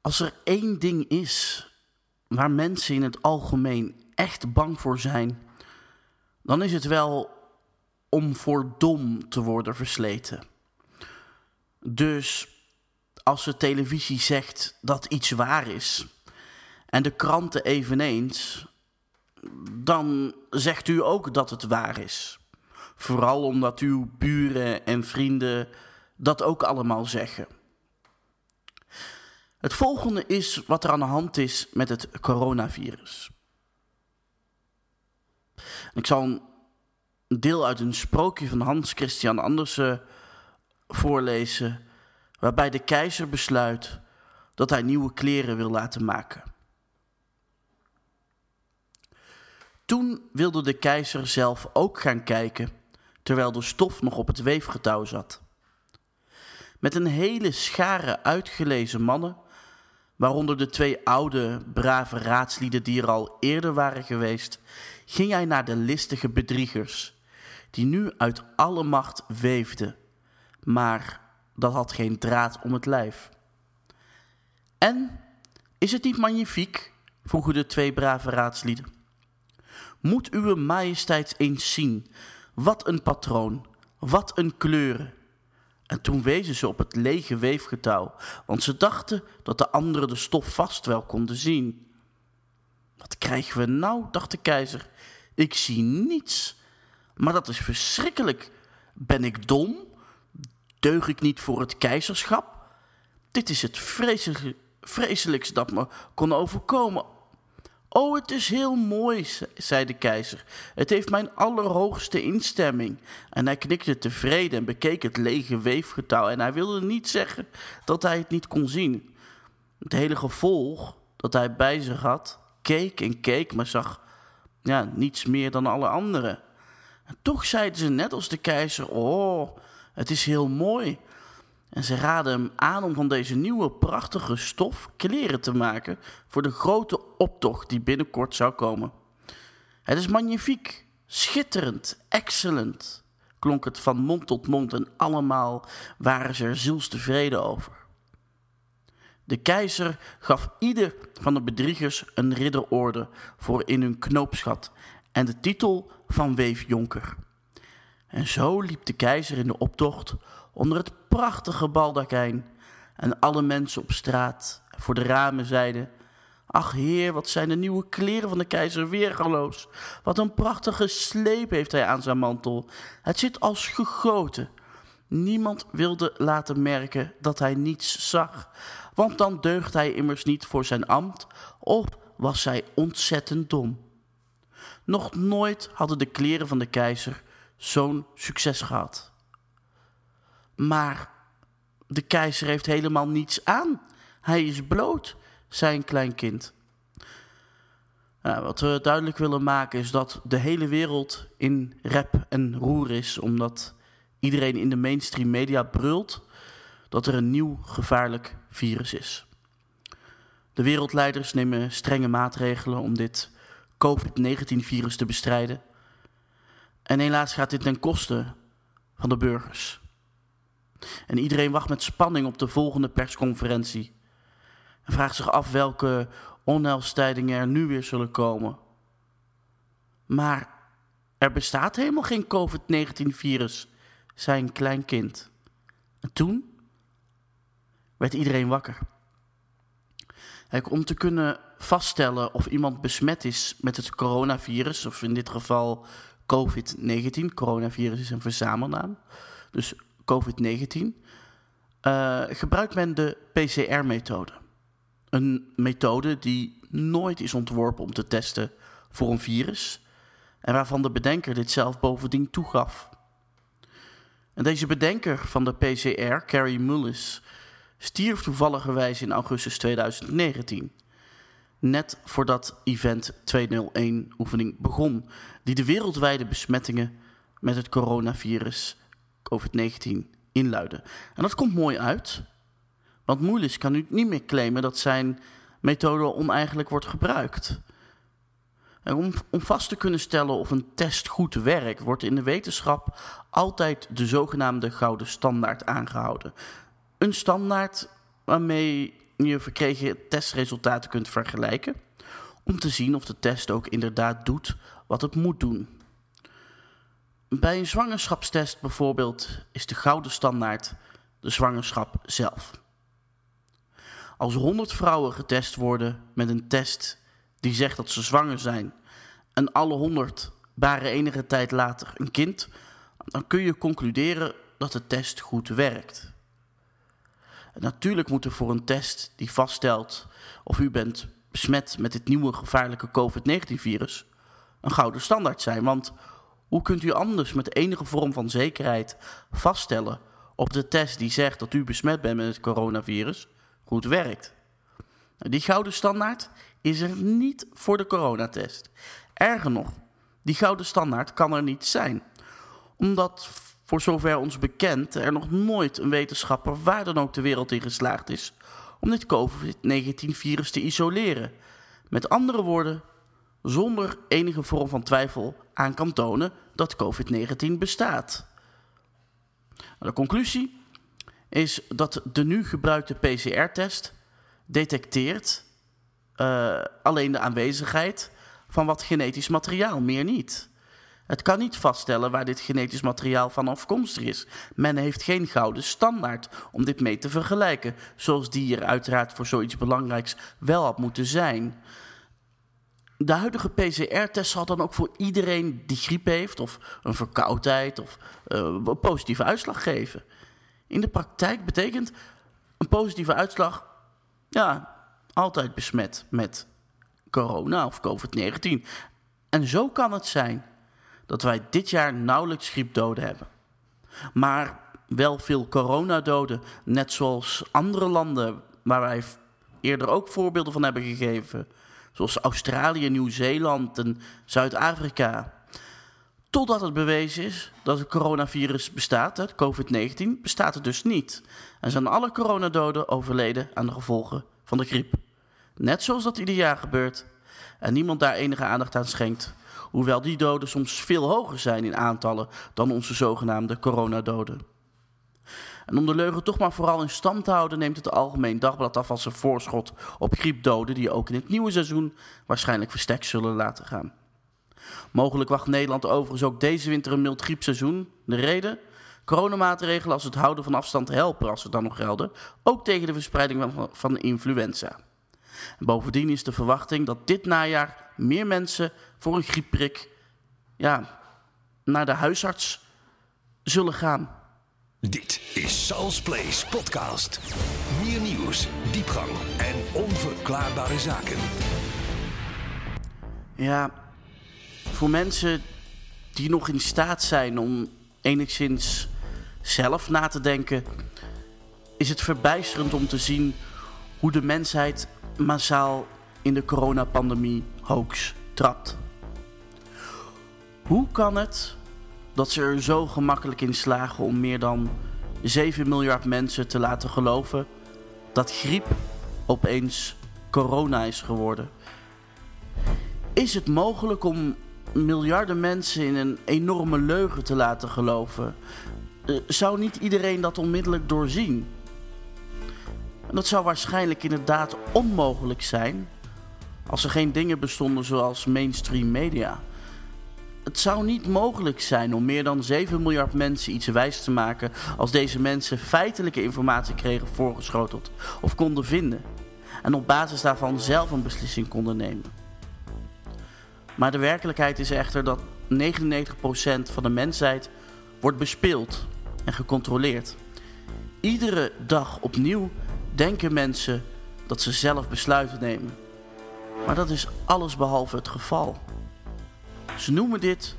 Als er één ding is waar mensen in het algemeen echt bang voor zijn, dan is het wel om voor dom te worden versleten. Dus als de televisie zegt dat iets waar is en de kranten eveneens, dan zegt u ook dat het waar is. Vooral omdat uw buren en vrienden dat ook allemaal zeggen. Het volgende is wat er aan de hand is met het coronavirus. Ik zal een deel uit een sprookje van Hans Christian Andersen voorlezen, waarbij de keizer besluit dat hij nieuwe kleren wil laten maken. Toen wilde de keizer zelf ook gaan kijken, terwijl de stof nog op het weefgetouw zat. Met een hele schare uitgelezen mannen, waaronder de twee oude, brave raadslieden die er al eerder waren geweest, ging hij naar de listige bedriegers, die nu uit alle macht weefden, maar dat had geen draad om het lijf. En, is het niet magnifiek? vroegen de twee brave raadslieden. Moet uwe majesteit eens zien, wat een patroon, wat een kleuren. En toen wezen ze op het lege weefgetouw, want ze dachten dat de anderen de stof vast wel konden zien. Wat krijgen we nou, dacht de keizer. Ik zie niets. Maar dat is verschrikkelijk. Ben ik dom? Deug ik niet voor het keizerschap? Dit is het vreselijkste dat me kon overkomen. Oh, het is heel mooi, zei de keizer. Het heeft mijn allerhoogste instemming. En hij knikte tevreden en bekeek het lege weefgetouw. En hij wilde niet zeggen dat hij het niet kon zien. Het hele gevolg dat hij bij zich had, keek en keek, maar zag ja, niets meer dan alle anderen. En toch zeiden ze net als de keizer: Oh, het is heel mooi. En ze raden hem aan om van deze nieuwe prachtige stof kleren te maken voor de grote optocht die binnenkort zou komen. Het is magnifiek, schitterend, excellent, klonk het van mond tot mond en allemaal waren ze er zielstevreden over. De keizer gaf ieder van de bedriegers een ridderorde voor in hun knoopsgat en de titel van weefjonker. En zo liep de keizer in de optocht onder het prachtige baldakijn en alle mensen op straat voor de ramen zeiden... Ach heer, wat zijn de nieuwe kleren van de keizer weergaloos. Wat een prachtige sleep heeft hij aan zijn mantel. Het zit als gegoten. Niemand wilde laten merken dat hij niets zag, want dan deugt hij immers niet voor zijn ambt, of was hij ontzettend dom. Nog nooit hadden de kleren van de keizer zo'n succes gehad. Maar de keizer heeft helemaal niets aan. Hij is bloot, zei een klein kind. Wat we duidelijk willen maken is dat de hele wereld in rep en roer is, omdat iedereen in de mainstream media brult dat er een nieuw gevaarlijk virus is. De wereldleiders nemen strenge maatregelen om dit COVID-19-virus te bestrijden. En helaas gaat dit ten koste van de burgers. En iedereen wacht met spanning op de volgende persconferentie. En vraagt zich af welke onheilstijdingen er nu weer zullen komen. Maar er bestaat helemaal geen COVID-19-virus, zei een klein kind. En toen werd iedereen wakker. Kijk, om te kunnen vaststellen of iemand besmet is met het coronavirus, of in dit geval COVID-19, coronavirus is een verzamelnaam, dus COVID-19, uh, gebruikt men de PCR-methode. Een methode die nooit is ontworpen om te testen voor een virus en waarvan de bedenker dit zelf bovendien toegaf. En deze bedenker van de PCR, Carrie Mullis, stierf toevalligerwijs in augustus 2019. Net voordat Event 201-oefening begon, die de wereldwijde besmettingen met het coronavirus COVID-19 inluidde. En dat komt mooi uit, want Moelis kan nu niet meer claimen dat zijn methode oneigenlijk wordt gebruikt. En om, om vast te kunnen stellen of een test goed werkt, wordt in de wetenschap altijd de zogenaamde gouden standaard aangehouden. Een standaard waarmee je verkregen testresultaten kunt vergelijken. Om te zien of de test ook inderdaad doet wat het moet doen. Bij een zwangerschapstest bijvoorbeeld is de gouden standaard de zwangerschap zelf. Als 100 vrouwen getest worden met een test die zegt dat ze zwanger zijn en alle 100 baren enige tijd later een kind, dan kun je concluderen dat de test goed werkt. Natuurlijk moet er voor een test die vaststelt of u bent besmet met dit nieuwe gevaarlijke COVID-19-virus een gouden standaard zijn. Want hoe kunt u anders met enige vorm van zekerheid vaststellen op de test die zegt dat u besmet bent met het coronavirus goed werkt? Nou, die gouden standaard is er niet voor de coronatest. Erger nog, die gouden standaard kan er niet zijn. Omdat, voor zover ons bekend, er nog nooit een wetenschapper waar dan ook de wereld in geslaagd is om dit COVID-19-virus te isoleren. Met andere woorden, zonder enige vorm van twijfel aan kan tonen dat COVID-19 bestaat. De conclusie is dat de nu gebruikte PCR-test detecteert uh, alleen de aanwezigheid van wat genetisch materiaal, meer niet. Het kan niet vaststellen waar dit genetisch materiaal van afkomstig is. Men heeft geen gouden standaard om dit mee te vergelijken, zoals die er uiteraard voor zoiets belangrijks wel had moeten zijn. De huidige PCR-test zal dan ook voor iedereen die griep heeft, of een verkoudheid, of uh, een positieve uitslag geven. In de praktijk betekent een positieve uitslag, ja, altijd besmet met corona of COVID-19. En zo kan het zijn dat wij dit jaar nauwelijks griepdoden hebben. Maar wel veel coronadoden, net zoals andere landen waar wij eerder ook voorbeelden van hebben gegeven. Zoals Australië, Nieuw-Zeeland en Zuid-Afrika. Totdat het bewezen is dat het coronavirus bestaat, het COVID-19, bestaat het dus niet. En zijn alle coronadoden overleden aan de gevolgen van de griep. Net zoals dat ieder jaar gebeurt. En niemand daar enige aandacht aan schenkt. Hoewel die doden soms veel hoger zijn in aantallen dan onze zogenaamde coronadoden. En om de leugen toch maar vooral in stand te houden, neemt het Algemeen Dagblad af als een voorschot op griepdoden die ook in het nieuwe seizoen waarschijnlijk verstek zullen laten gaan. Mogelijk wacht Nederland overigens ook deze winter een mild griepseizoen. De reden? Coronamaatregelen als het houden van afstand helpen, als ze dan nog gelden, ook tegen de verspreiding van, influenza. bovendien is de verwachting dat dit najaar meer mensen voor een griepprik ja, naar de huisarts zullen gaan. Dit is Sal's Place Podcast. Meer nieuws, diepgang en onverklaarbare zaken. Ja, voor mensen die nog in staat zijn om enigszins zelf na te denken, is het verbijsterend om te zien hoe de mensheid massaal in de coronapandemie hoax trapt. Hoe kan het dat ze er zo gemakkelijk in slagen om meer dan 7 miljard mensen te laten geloven dat griep opeens corona is geworden? Is het mogelijk om miljarden mensen in een enorme leugen te laten geloven? Eh, zou niet iedereen dat onmiddellijk doorzien? En dat zou waarschijnlijk inderdaad onmogelijk zijn als er geen dingen bestonden zoals mainstream media. Het zou niet mogelijk zijn om meer dan 7 miljard mensen iets wijs te maken als deze mensen feitelijke informatie kregen voorgeschoteld of konden vinden en op basis daarvan zelf een beslissing konden nemen. Maar de werkelijkheid is echter dat 99% van de mensheid wordt bespeeld en gecontroleerd. Iedere dag opnieuw denken mensen dat ze zelf besluiten nemen. Maar dat is alles behalve het geval. Ze noemen dit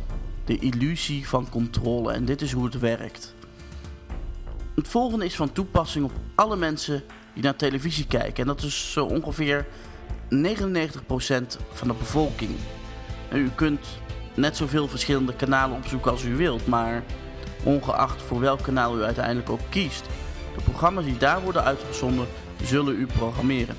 de illusie van controle en dit is hoe het werkt. Het volgende is van toepassing op alle mensen die naar televisie kijken. En dat is zo ongeveer 99% van de bevolking. En u kunt net zoveel verschillende kanalen opzoeken als u wilt, maar ongeacht voor welk kanaal u uiteindelijk ook kiest, de programma's die daar worden uitgezonden zullen u programmeren.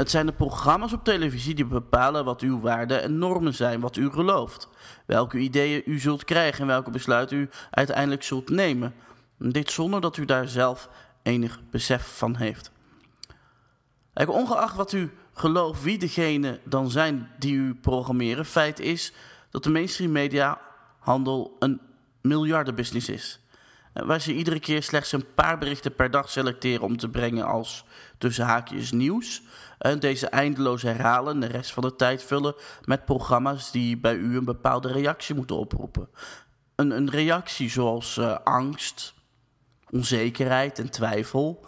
Het zijn de programma's op televisie die bepalen wat uw waarden en normen zijn, wat u gelooft, welke ideeën u zult krijgen en welke besluiten u uiteindelijk zult nemen. Dit zonder dat u daar zelf enig besef van heeft. Kijk, ongeacht wat u gelooft wie degene dan zijn die u programmeren, feit is dat de mainstream media handel een miljardenbusiness is. Eh, waar ze iedere keer slechts een paar berichten per dag selecteren om te brengen als tussen haakjes nieuws. En deze eindeloos herhalen de rest van de tijd vullen met programma's die bij u een bepaalde reactie moeten oproepen. Een, een reactie zoals uh, angst, onzekerheid en twijfel.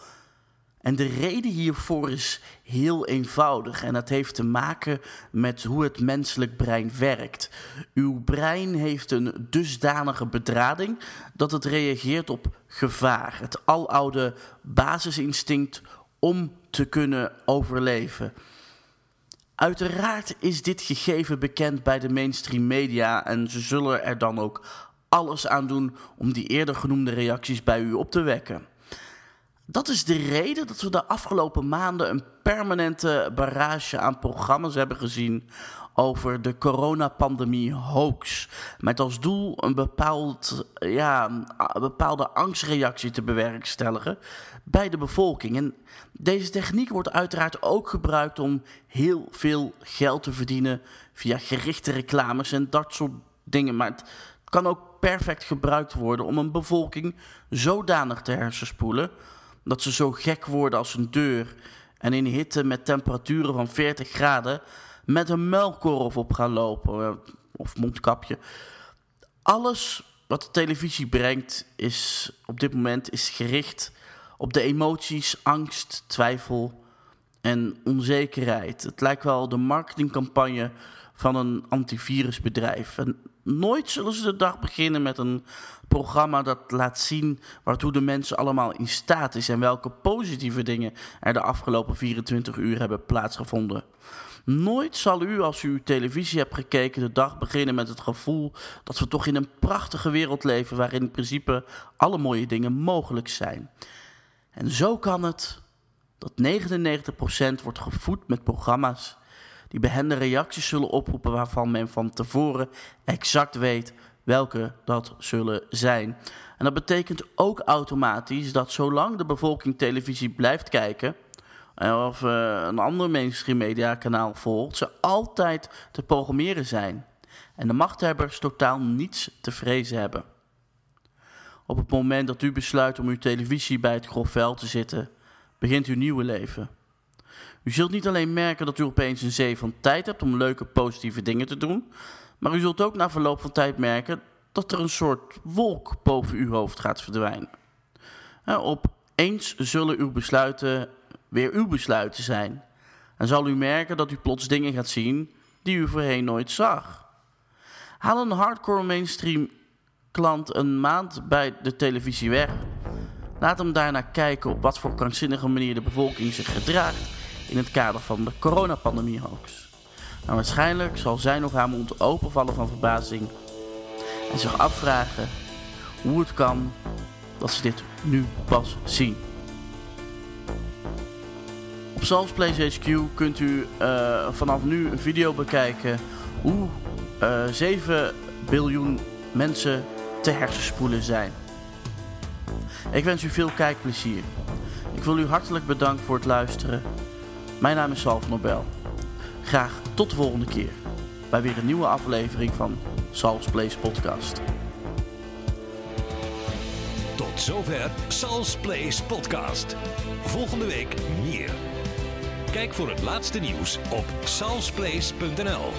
En de reden hiervoor is heel eenvoudig en dat heeft te maken met hoe het menselijk brein werkt. Uw brein heeft een dusdanige bedrading dat het reageert op gevaar, het aloude basisinstinct om te kunnen overleven. Uiteraard is dit gegeven bekend bij de mainstream media en ze zullen er dan ook alles aan doen om die eerder genoemde reacties bij u op te wekken. Dat is de reden dat we de afgelopen maanden een permanente barrage aan programma's hebben gezien over de coronapandemie hoax. Met als doel een, bepaald, ja, een bepaalde angstreactie te bewerkstelligen bij de bevolking. En deze techniek wordt uiteraard ook gebruikt om heel veel geld te verdienen via gerichte reclames en dat soort dingen. Maar het kan ook perfect gebruikt worden om een bevolking zodanig te hersenspoelen dat ze zo gek worden als een deur en in hitte met temperaturen van 40 graden met een muilkorf op gaan lopen eh, of mondkapje. Alles wat de televisie brengt is op dit moment is gericht op de emoties, angst, twijfel en onzekerheid. Het lijkt wel de marketingcampagne van een antivirusbedrijf. En nooit zullen ze de dag beginnen met een programma dat laat zien waartoe de mensen allemaal in staat is en welke positieve dingen er de afgelopen 24 uur hebben plaatsgevonden. Nooit zal u, als u televisie hebt gekeken, de dag beginnen met het gevoel dat we toch in een prachtige wereld leven waarin in principe alle mooie dingen mogelijk zijn. En zo kan het dat 99% wordt gevoed met programma's die behende reacties zullen oproepen waarvan men van tevoren exact weet welke dat zullen zijn. En dat betekent ook automatisch dat zolang de bevolking televisie blijft kijken eh, of uh, een ander mainstream media kanaal volgt, ze altijd te programmeren zijn. En de machthebbers totaal niets te vrezen hebben. Op het moment dat u besluit om uw televisie bij het grof vuil te zitten, begint uw nieuwe leven. U zult niet alleen merken dat u opeens een zee van tijd hebt om leuke positieve dingen te doen, maar u zult ook na verloop van tijd merken dat er een soort wolk boven uw hoofd gaat verdwijnen. Opeens zullen uw besluiten weer uw besluiten zijn. En zal u merken dat u plots dingen gaat zien die u voorheen nooit zag. Haal een hardcore mainstream klant een maand bij de televisie weg. Laat hem daarna kijken op wat voor krankzinnige manier de bevolking zich gedraagt in het kader van de coronapandemie hoax. Nou, waarschijnlijk zal zijn of haar mond openvallen van verbazing en zich afvragen hoe het kan dat ze dit nu pas zien. Op Sal's HQ kunt u uh, vanaf nu een video bekijken hoe uh, eh, 7 biljoen mensen te hersenspoelen zijn. Ik wens u veel kijkplezier. Ik wil u hartelijk bedanken voor het luisteren. Mijn naam is Sal van Nobel. Graag tot de volgende keer bij weer een nieuwe aflevering van Sal's Place Podcast. Tot zover Sal's Place Podcast. Volgende week meer. Kijk voor het laatste nieuws op salsplace.nl.